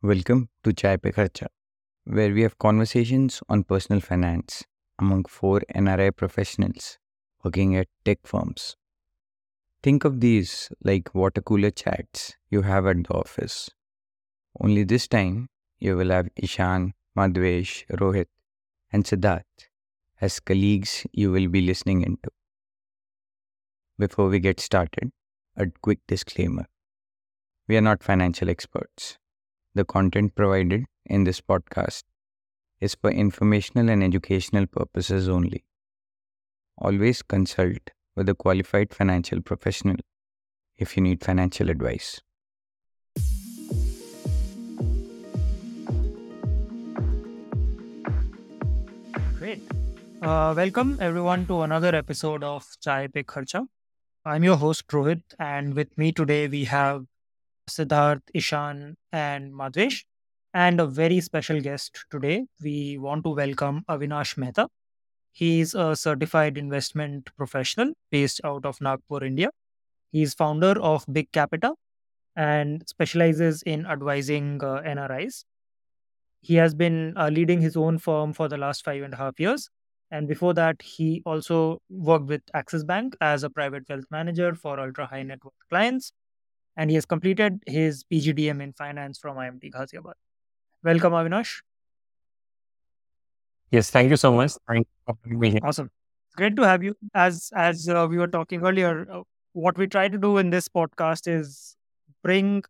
Welcome to Chai Pe Kharcha, where we have conversations on personal finance among four NRI professionals working at tech firms. Think of these like water cooler chats you have at the office. Only this time, you will have Ishan, Madhvesh, Rohit, and Siddharth as colleagues you will be listening into. Before we get started, a quick disclaimer. We are not financial experts. The content provided in this podcast is for informational and educational purposes only. Always consult with a qualified financial professional if you need financial advice. Great. Uh, welcome everyone to another episode of Chai Pe Kharcha. I'm your host Rohit, and with me today we have Siddharth, Ishan, and Madhvesh, and a very special guest today. We want to welcome Avinash Mehta. He is a certified investment professional based out of Nagpur, India. He is founder of Big Capita and specializes in advising uh, NRIs. He has been uh, leading his own firm for the last five and a half years. And before that, he also worked with Axis Bank as a private wealth manager for ultra high net worth clients. And he has completed his PGDM in finance from IMT Ghaziabad. Welcome, Avinash. Yes, thank you so much. Thank you for having here. Awesome. It's great to have you. As as uh, we were talking earlier, uh, what we try to do in this podcast is bring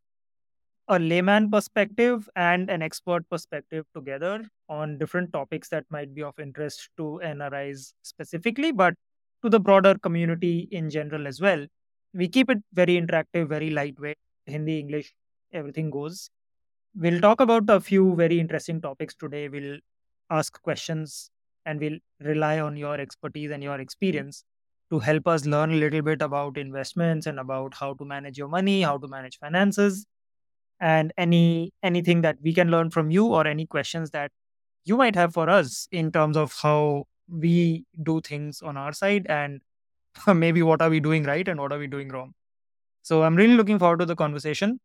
a layman perspective and an expert perspective together on different topics that might be of interest to NRIs specifically, but to the broader community in general as well. We keep it very interactive, very lightweight. Hindi, English, everything goes. We'll talk about a few very interesting topics today. We'll ask questions and we'll rely on your expertise and your experience to help us learn a little bit about investments and about how to manage your money, how to manage finances and any anything that we can learn from you or any questions that you might have for us in terms of how we do things on our side and maybe what are we doing right and what are we doing wrong so i'm really looking forward to the conversation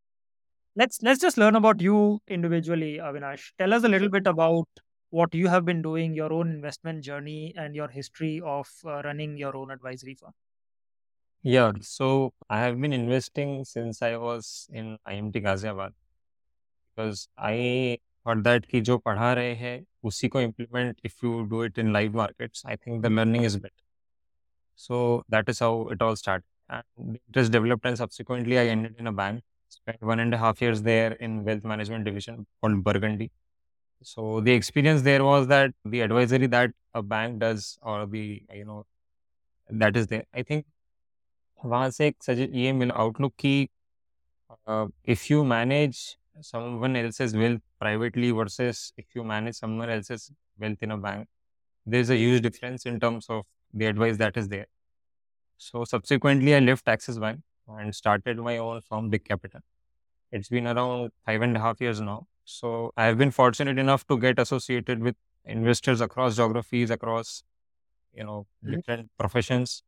let's let's just learn about you individually avinash tell us a little bit about what you have been doing your own investment journey and your history of uh, running your own advisory firm Yeah, so I have been investing since I was in IMT Ghaziabad because I thought that कि जो पढ़ा रहे हैं उसी को implement if you do it in live markets, I think the learning is better. So that is how it all started. And it has developed and subsequently I ended in a bank, spent one and a half years there in wealth management division called Burgundy. So the experience there was that the advisory that a bank does or the, you know, that is there. I think वहाँ से एक सजे ये मिला outlook कि uh, if you manage someone else's wealth privately versus if you manage someone else's wealth in a bank, there's a huge difference in terms of the advice that is there. So subsequently, I left Axis Bank and started my own firm, Big Capita. It's been around five and a half years now. So I have been fortunate enough to get associated with investors across geographies, across you know mm-hmm. different professions,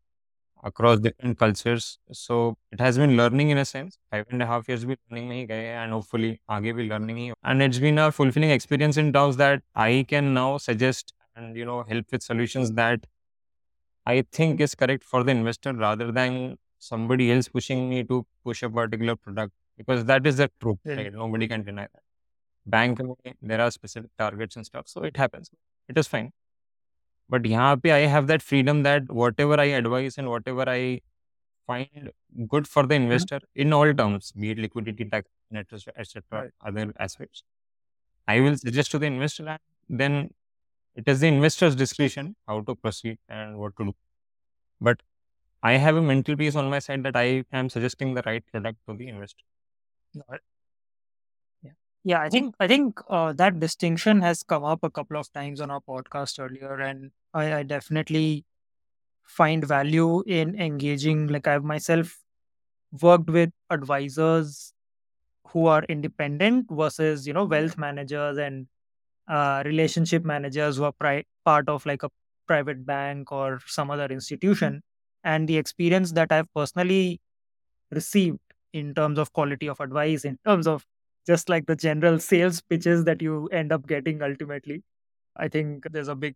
across different cultures. So it has been learning in a sense. Five and a half years been learning me, and hopefully आगे be learning he. And it's been a fulfilling experience in terms that I can now suggest and you know help with solutions that I think is correct for the investor rather than somebody else pushing me to push a particular product because that is the truth. Yeah. Right? Nobody can deny that. Bank में there are specific targets and stuff, so it happens. It is fine. But यहाँ पे I have that freedom that whatever I advise and whatever I find good for the investor in all terms, be it liquidity, tax, net etc., Right. other aspects, I will suggest to the investor and then it is the investor's discretion how to proceed and what to do. But I have a mental piece on my side that I am suggesting the right product to the investor. Yeah, yeah. I think I think uh, that distinction has come up a couple of times on our podcast earlier, and I, I definitely find value in engaging. Like I've myself worked with advisors who are independent versus you know wealth managers and uh, relationship managers who are pri- part of like a private bank or some other institution. And the experience that I've personally received in terms of quality of advice, in terms of just like the general sales pitches that you end up getting ultimately. I think there's a big,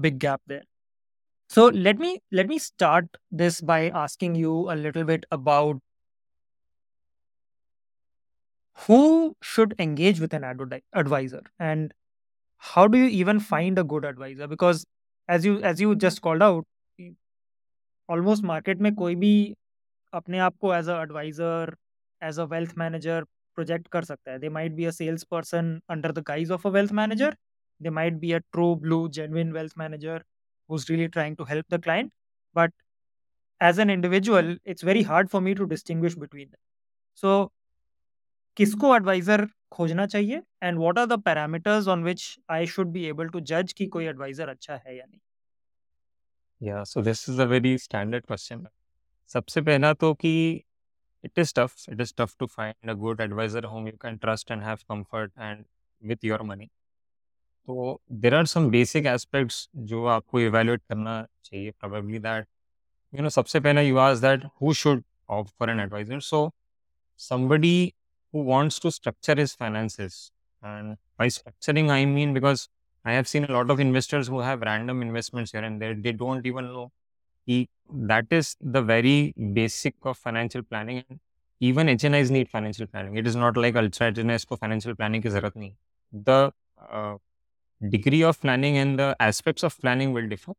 big gap there. So let me let me start this by asking you a little bit about who should engage with an advi- advisor and how do you even find a good advisor because as you as you just called out almost market में कोई भी अपने आप को as a adviser as a wealth manager project कर सकता है they might be a sales person under the guys of a wealth manager they might be a true blue genuine wealth manager who's really trying to help the client but as an individual it's very hard for me to distinguish between them so किसको adviser खोजना चाहिए and what are the parameters on which I should be able to जज कि कोई advisor अच्छा है या नहीं? या so this is a very standard question सबसे पहला तो कि it is tough. It is tough to find a good advisor whom you can trust and have comfort and with your money. तो there are some basic aspects जो आपको evaluate करना चाहिए probably that you know सबसे पहला you ask that who should opt for an advisor so somebody who wants to structure his finances. And by structuring i mean because i have seen a lot of investors who have random investments here and there. They don't even know. He, that is the very basic of financial planning. And even hnis need financial planning. It is not like ultra hnis for financial planning nahi. The uh, degree of planning and the aspects of planning will differ.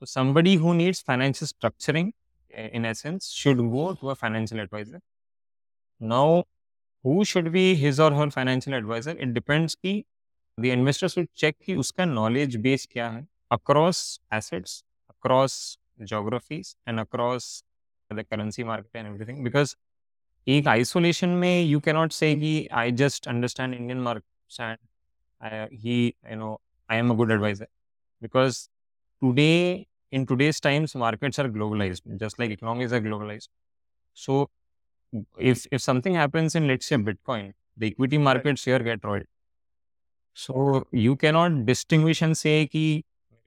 So somebody who needs financial structuring, in essence, should go to a financial advisor. Now, who should be his or her financial advisor? It depends कि the investor should check कि उसका knowledge base क्या है across assets, across geographies and across the currency market and everything because एक isolation में you can not say कि I just understand Indian markets and he you know I am a good advisor because today in today's times markets are globalised just like economies are globalised so If if something happens in let's say Bitcoin, the equity markets here get roiled. So you cannot distinguish and say कि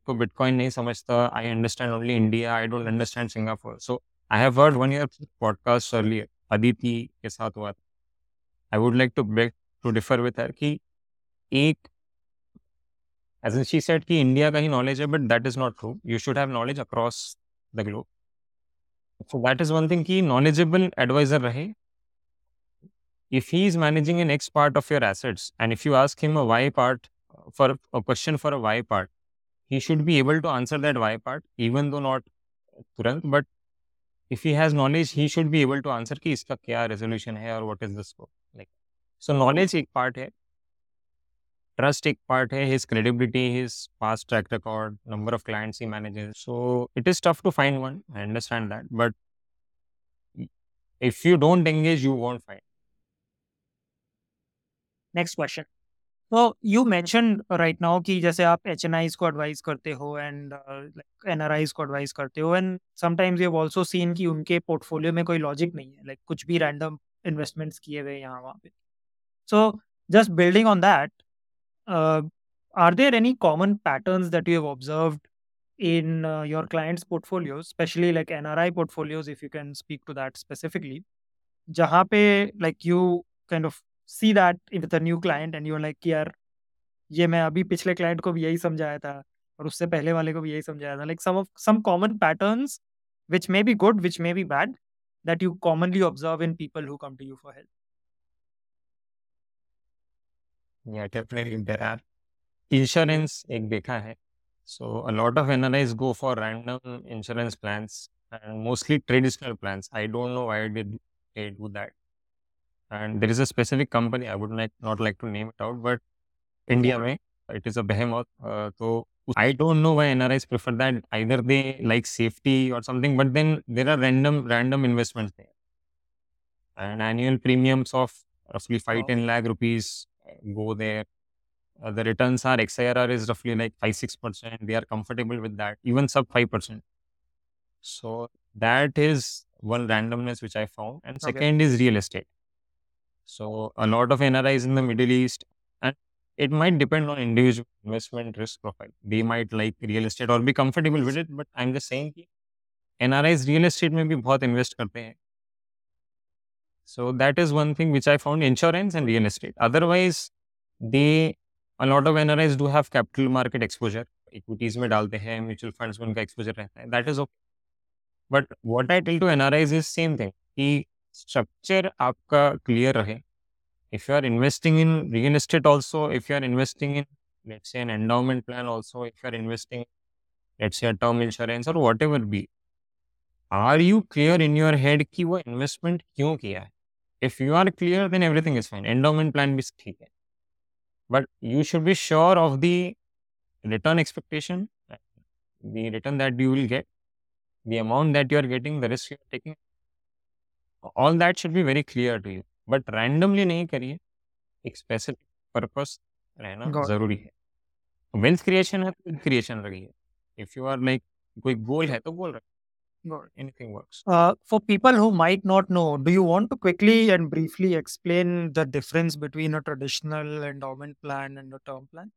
को Bitcoin नहीं समझता. I understand only India. I don't understand Singapore. So I have heard one year podcast earlier. Aditi के साथ हुआ था. I would like to beg to differ with her कि एक as in she said कि India का ही knowledge है but that is not true you should have knowledge across the globe so that is one thing कि knowledgeable advisor रहे if he is managing an X part of your assets and if you ask him a Y part for a question for a Y part, he should be able to answer that Y part, even though not Turant, but if he has knowledge, he should be able to answer कि इसका क्या resolution है और what is the scope. Like, so knowledge एक part है, trust एक part है his credibility his past track record number of clients he manager so it is tough to find one I understand that but if you don't engage you won't find next question तो you mention right now कि जैसे आप H N eyes को advise करते हो and N R eyes को advise करते हो and sometimes you also seen कि उनके पोर्टफोलियो में कोई लॉजिक नहीं है लाइक like, कुछ भी रैंडम इन्वेस्टमेंट्स किए हुए यहाँ वहाँ पे। So just building on that uh, are there any common patterns that you have observed in uh, your clients' portfolios, especially like NRI portfolios, if you can speak to that specifically? जहाँ पे like you kind of see that with a new client and you're like यार ये मैं अभी पिछले client को भी यही समझाया था और उससे पहले वाले को भी यही समझाया था like some of some common patterns which may be good which may be bad that you commonly observe in people who come to you for help Yeah, definitely there are. Insurance एक देखा है. So a lot of NRIs go for random insurance plans and mostly traditional plans. I don't know why did they do that. And there is a specific company I would like not like to name it out, but India में it is a behemoth. Uh, so I don't know why NRIs prefer that. Either they like safety or something, but then there are random random investments there, and annual premiums of roughly five Wow. ten lakh rupees go there. Uh, the returns are XIRR is roughly like 5 6%. They are comfortable with that, even sub 5%. So that is one randomness which I found. And Okay. second is real estate. So a lot of NRIs in the Middle East, and it might depend on individual investment risk profile. They might like real estate or be comfortable with it, but I'm just saying कि NRIs real estate में भी बहुत invest करते हैं. So that is one thing which I found insurance and real estate. Otherwise, they a lot of NRIs do have capital market exposure. Equities में डालते हैं mutual funds में उनका एक्सपोजर रहता है. That is okay but what I tell to NRIs is same thing कि structure आपका clear रहे. If you are investing in real estate also if you are investing in let's say an endowment plan also if you are investing let's say term insurance और whatever be are you clear in your head कि वो investment क्यों किया है? If you are clear, then everything is fine. Endowment plan भी ठीक है. But you should be sure of the return expectation, the return that you will get, the amount that you are getting, the risk you are taking. All that should be very clear to you. But randomly नहीं करिए. एक specific purpose रहना. ज़रूरी है. Wealth creation है तो creation रखिए. If you are like कोई goal है तो goal रखिए. Got it. Anything works. Uh, for people who might not know, do you want to quickly and briefly explain the difference between a traditional endowment plan and a term plan?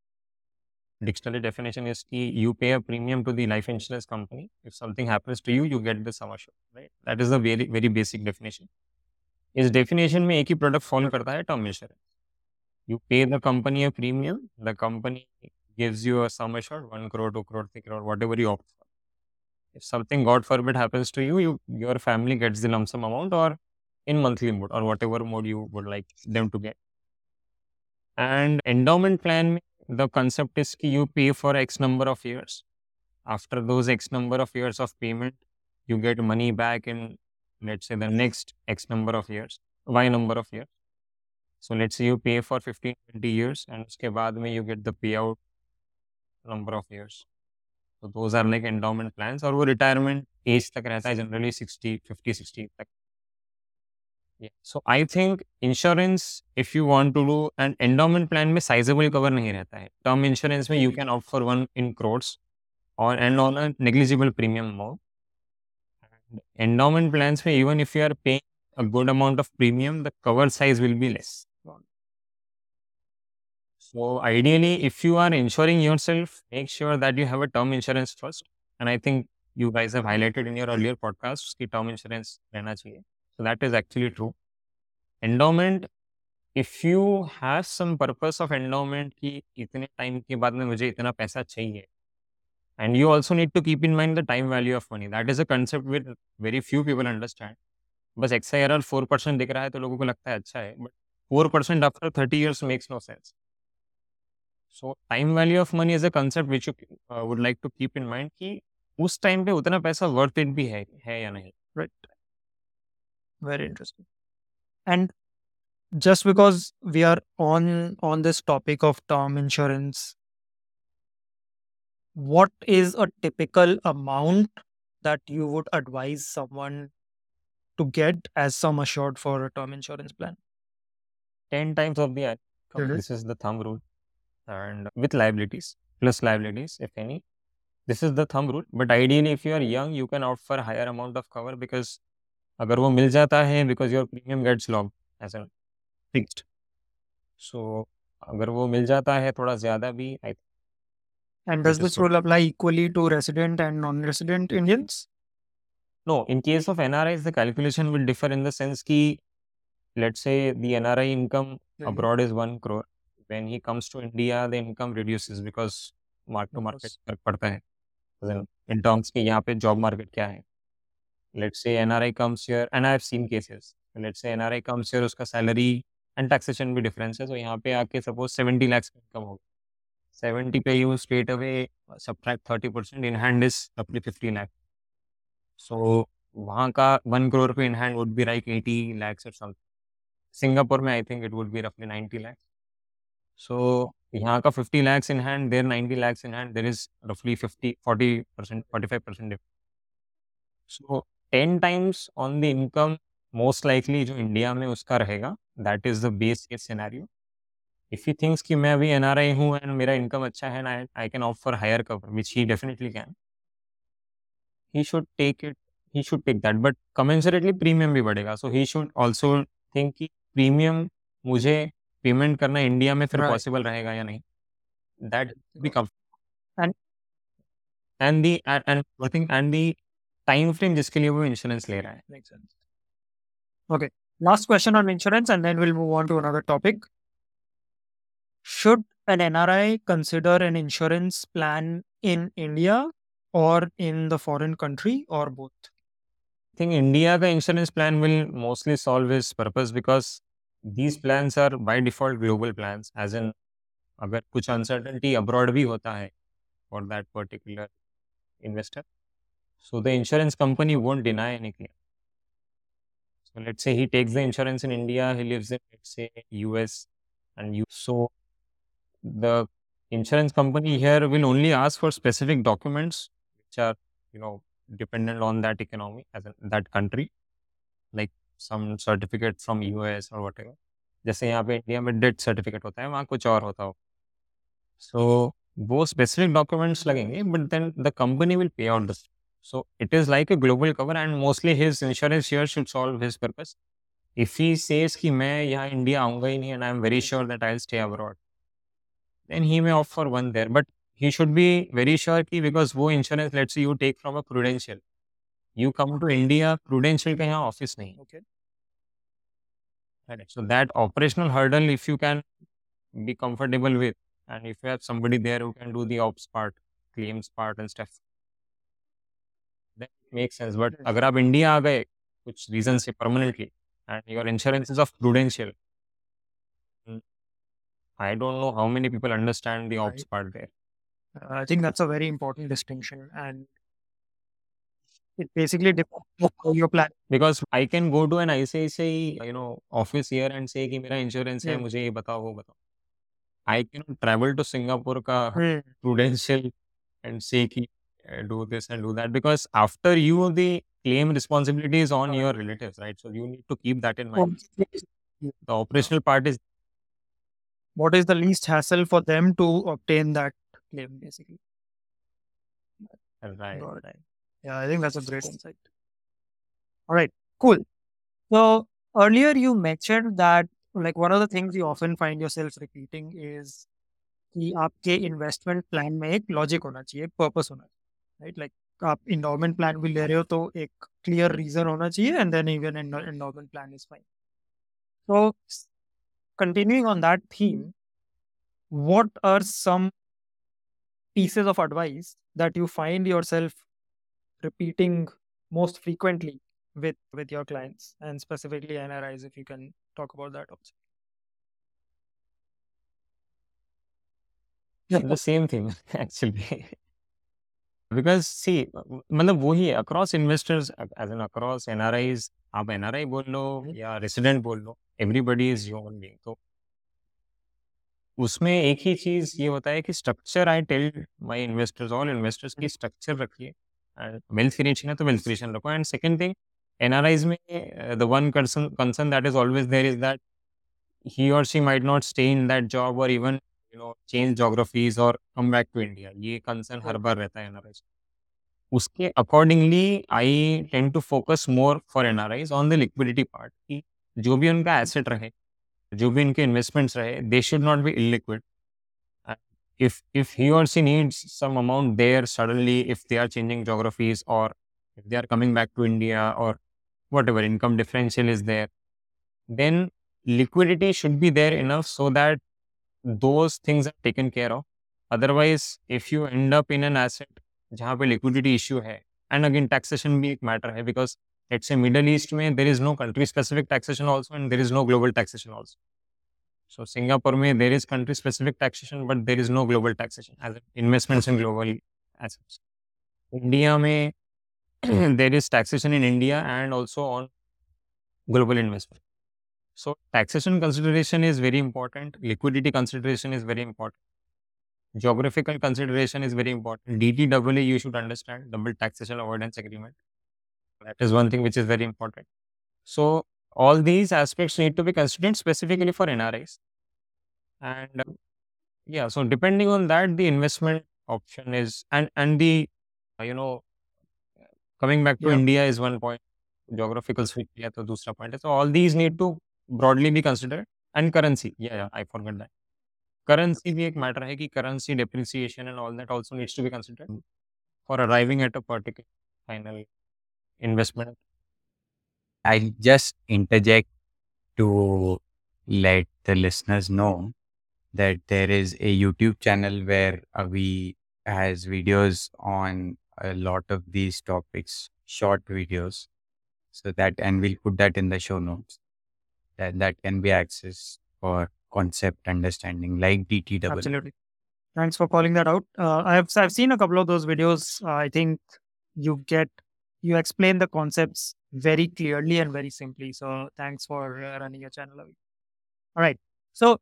Dictionary definition is कि you pay a premium to the life insurance company. If something happens to you, you get the sum assured. Right? That is the very very basic definition. इस definition में एक ही product follow करता है term insurance. You pay the company a premium. The company gives you a sum assured, one crore, two crore, three crore, whatever you opt for. if something god forbid happens to you, you your family gets the lump sum amount or in monthly mode or whatever mode you would like them to get. And endowment plan the concept is you pay for x number of years. After those x number of years of payment you get money back in let's say the next x number of years y number of years. So let's say you pay for 15 20 years and after that you get the payout number of years. तो those are like endowment plan और वो retirement age तक रहता है generally sixty fifty sixty तक। So I think insurance if you want to do and endowment plan में sizeable cover नहीं रहता है। टर्म इंश्योरेंस में you can opt for one in crores और and on a negligible premium amount endowment plan में even if you are paying a good amount of premium the cover size will be less So ideally, if you are insuring yourself, make sure that you have a term insurance first. And I think you guys have highlighted in your earlier podcasts कि term insurance रहना चाहिए. So that is actually true. Endowment, if you have some purpose of endowment कि इतने time के बाद में मुझे इतना पैसा चाहिए. And you also need to keep in mind the time value of money. That is a concept which very few people understand. बस XIRR 4% दिख रहा है तो लोगों को लगता है अच्छा है. But 4% after 30 years makes no sense. So time value of money is a concept which you uh, would like to keep in mind कि उस टाइम पे उतना पैसा worth it भी है है या नहीं Right. Very interesting. And just because we are on on this topic of term insurance, what is a typical amount that you would advise someone to get as sum assured for a term insurance plan? 10 times of the income. Mhm. This is the thumb rule. And with liabilities, plus liabilities, if any. This is the thumb rule. But ideally, if you are young, you can opt for a higher amount of cover because अगर वो मिल जाता है because your premium gets locked as a fixed. So अगर वो मिल जाता है थोड़ा ज़्यादा भी I And does This is this good. rule apply equally to resident and non-resident Indians? No, in case of NRIs, the calculation will differ in the sense कि let's say the NRI income abroad is one crore. When he comes to India, the income reduces because mark to market. फ़र्क पड़ता है. In, terms कि यहाँ पे job market क्या है. Let's say NRI comes here, and I have seen cases. Let's say NRI comes here, उसका salary and taxation भी difference है. So यहाँ पे आके suppose 70 lakhs income होगा. 70 पे you straight away subtract 30% in hand is roughly 50 lakh. So वहाँ का 1 crore पे in hand would be like 80 lakhs or something. Singapore में I think it would be roughly 90 lakhs. So यहाँ का fifty lakhs in hand there there lakhs in hand there is रफली fifty forty percent forty five percent difference. So ten times on the income most likely जो India में उसका रहेगा that is the base case scenario if you thinks कि मैं अभी N R आई हूँ and मेरा इनकम अच्छा है and I can opt for higher cover which he definitely can he should take it he should take that but commensurately premium भी बढ़ेगा. So he should also think कि premium मुझे payment करना India में फिर Right. Possible रहेगा या नहीं that become And- and the and I think and the time frame जिसके लिए वो इंश्योरेंस ले रहा है. Last question on insurance, and then we'll move on to another topic. Should an NRI consider an insurance plan in India or in the foreign country or both? I think India the insurance plan will mostly solve its purpose because these plans are by default global plans as in अगर कुछ uncertainty abroad भी होता है for that particular investor so the insurance company won't deny any claim so let's say he takes the insurance in India he lives in let's say US and you so the insurance company here will only ask for specific documents which are you know dependent on that economy as in that country like some certificate from US और what जैसे यहाँ पे India में date certificate होता है वहाँ कुछ और होता हो। सो so, वो स्पेसिफिक डॉक्यूमेंट्स लगेंगे but then the company will pay out this so it is like a global cover and mostly his insurance here should solve his purpose if he says कि मैं यहाँ India आऊँगा ही नहीं and I am very sure that I stay abroad then he may opt for one there but he should be very sure की because वो insurance let's you take from a Prudential you come to India prudential का यहाँ office नहीं Okay. Right. So that operational hurdle, if you can be comfortable with, and if you have somebody there who can do the ops part, claims part and stuff, then it makes sense. But Yes. अगर आप India आ गए कुछ reason से permanently and your insurance is of prudential, mm, I don't know how many people understand the ops Right. part there. Uh, I think that's a very important distinction, and it basically depends on how you're planning. Because I can go to an ICICI, you know, office here and say कि मेरा insurance है Yeah. मुझे ये बताओ वो बताओ. I cannot travel to Singapore का Hmm. prudential and say ki, uh, do this and do that because after you the claim responsibility is on your relatives right so you need to keep that in mind the operational part is What is the least hassle for them to obtain that claim, basically? right Got it. Yeah, I think that's a great insight. All right, cool. So earlier you mentioned that like one of the things you often find yourself repeating is कि आपके investment plan में एक logic होना चाहिए purpose होना चाहिए right like आप endowment plan भी ले रहे हो तो एक क्लियर रीजन होना चाहिए and then even endowment plan is fine so continuing on that theme what are some pieces of advice that you find yourself repeating most frequently with with your clients and specifically nris if you can talk about that also the same thing actually because see मतलब वही है across investors as in across NRIs आप NRI बोल लो या resident बोल लो everybody is human being तो उसमें एक ही चीज ये होता है कि structure I tell my investors all investors की स्ट्रक्चर रखिए वेल्थ क्रिएशन है तो वेल्थ क्रिएशन रखो। एंड सेकंड थिंग एनआरआईज में the one concern that is always there is that he or she might not stay in that job or even, you know, change geographies or come back to India. ये concern हर बार रहता है NRIs उसके accordingly I tend to focus more for NRIs on the liquidity part कि जो भी उनका एसेट रहे, जो भी इनके इन्वेस्टमेंट्स रहे they should not be illiquid. if if he or she needs some amount there suddenly if they are changing geographies or if they are coming back to india or whatever income differential is there then liquidity should be there enough so that those things are taken care of otherwise if you end up in an asset जहाँ पे liquidity issue है and again taxation भी एक matter है because let's say middle east में there is no country specific taxation also and there is no global taxation also so singapore में there is country specific taxation but there is no global taxation as investments in global assets. India में there is taxation in india and also on global investment. So taxation consideration is very important liquidity consideration is very important geographical consideration is very important. DTAA you should understand double taxation avoidance agreement. That is one thing which is very important. So all these aspects need to be considered specifically for nris and uh, yeah so depending on that the investment option is and and the uh, you know coming back to Yeah. india is one point geographical switch yeah to dusra point hai. so all these need to broadly be considered and currency yeah yeah i forgot that currency भी एक matter है कि currency depreciation and all that also needs to be considered for arriving at a particular final investment I'll just interject to let the listeners know that there is a YouTube channel where Avi has videos on a lot of these topics, short videos. So that, and we'll put that in the show notes. That that can be accessed for concept understanding, like DTAA. Absolutely. Thanks for calling that out. Uh, I've I've seen a couple of those videos. Uh, I think you get you explain the concepts very clearly and very simply. So thanks for uh, running your channel. Avi. All right. So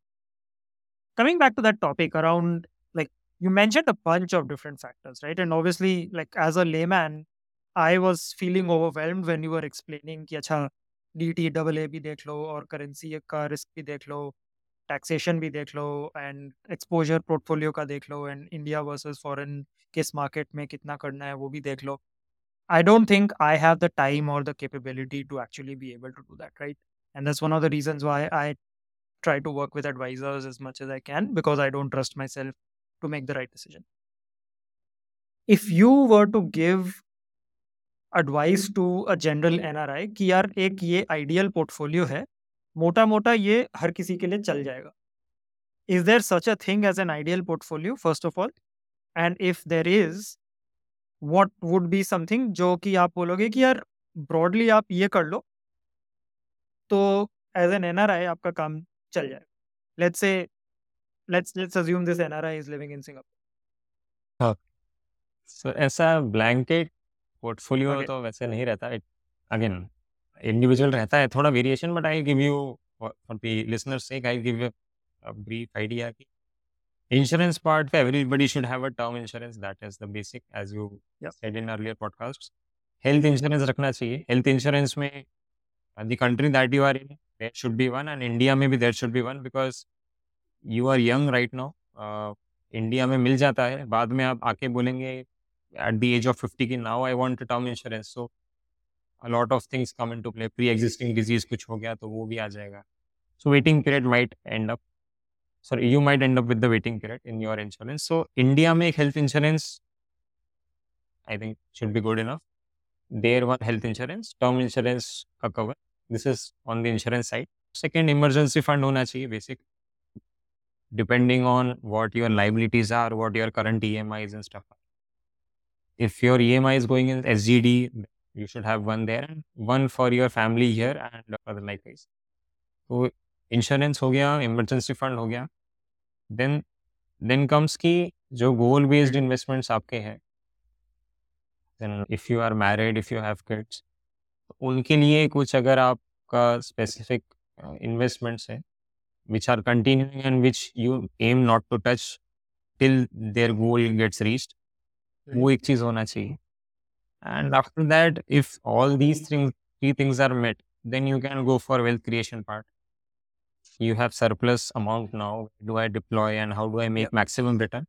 coming back to that topic around like you mentioned a bunch of different factors, right? And obviously, like as a layman, I was feeling overwhelmed when you were explaining कि अच्छा D T double A भी देख लो और currency का risk भी देख लो taxation भी देख लो एंड एक्सपोजर पोर्टफोलियो का देख लो एंड इंडिया वर्सेस फॉरेन किस मार्केट में कितना करना है वो भी देख लो I don't think I have the time or the capability to actually be able to do that, right? And that's one of the reasons why I try to work with advisors as much as I can because I don't trust myself to make the right decision. If you were to give advice to a general NRI कि यार एक ये ideal portfolio है मोटा मोटा ये हर किसी के लिए चल जाएगा is there such a thing as an ideal portfolio first of all and if there is what would be something जो कि आप बोलोगे कि यार broadly आप ये कर लो। तो as an NRI आपका काम चल जाएगा let's say let's let's assume this NRI is living in Singapore सो ऐसा ब्लैंकेट पोर्टफोलियो Okay. तो वैसे नहीं रहता। इट अगेन इंडिविजुअल रहता है थोड़ा variation but I give you for the listeners sake I give a brief idea कि insurance part पे everybody should have a term insurance that is the basic as you said in earlier podcast health insurance रखना चाहिए। Health insurance में the country that you are in there should be one and India में भी there should be one because you are young right now India में मिल जाता है। बाद में आप आके बोलेंगे at the age of fifty की now I want term insurance so a lot of things come in play pre existing disease कुछ हो गया तो वो भी आ जाएगा। सो waiting period might end up sorry you might end up with the waiting period in your insurance so India में एक health insurance I think should be good enough there one health insurance term insurance का cover this is on the insurance side second emergency fund होना चाहिए basic depending on what your liabilities are what your current EMIs and stuff are if your EMI is going in SGD, you should have one there and one for your family here and other likewise. तो insurance हो गया emergency fund हो गया then then comes की जो goal based investments आपके हैं। Then if you are married if you have kids उनके लिए कुछ अगर आपका स्पेसिफिक इन्वेस्टमेंट्स है which are continuing and which you am not to touch till their goal gets reached वो एक चीज़ होना चाहिए। And after that if all these things three things are met then you can go for wealth creation part you have surplus amount now do i deploy and how do i make maximum return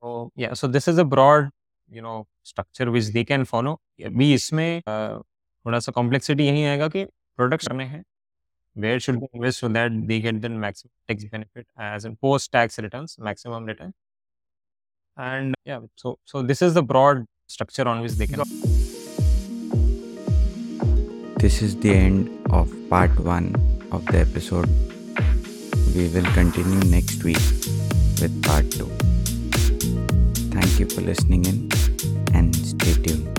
so yeah so this is a broad you know structure which they can follow भी इसमें uh, थोड़ा सा complexity यही आएगा कि products करने हैं where should they invest so that they get the maximum tax benefit as in post tax returns maximum return and yeah so so this is the broad structure on which they can This is the end of part one of the episode. We will continue next week with part two. Thank you for listening in and stay tuned.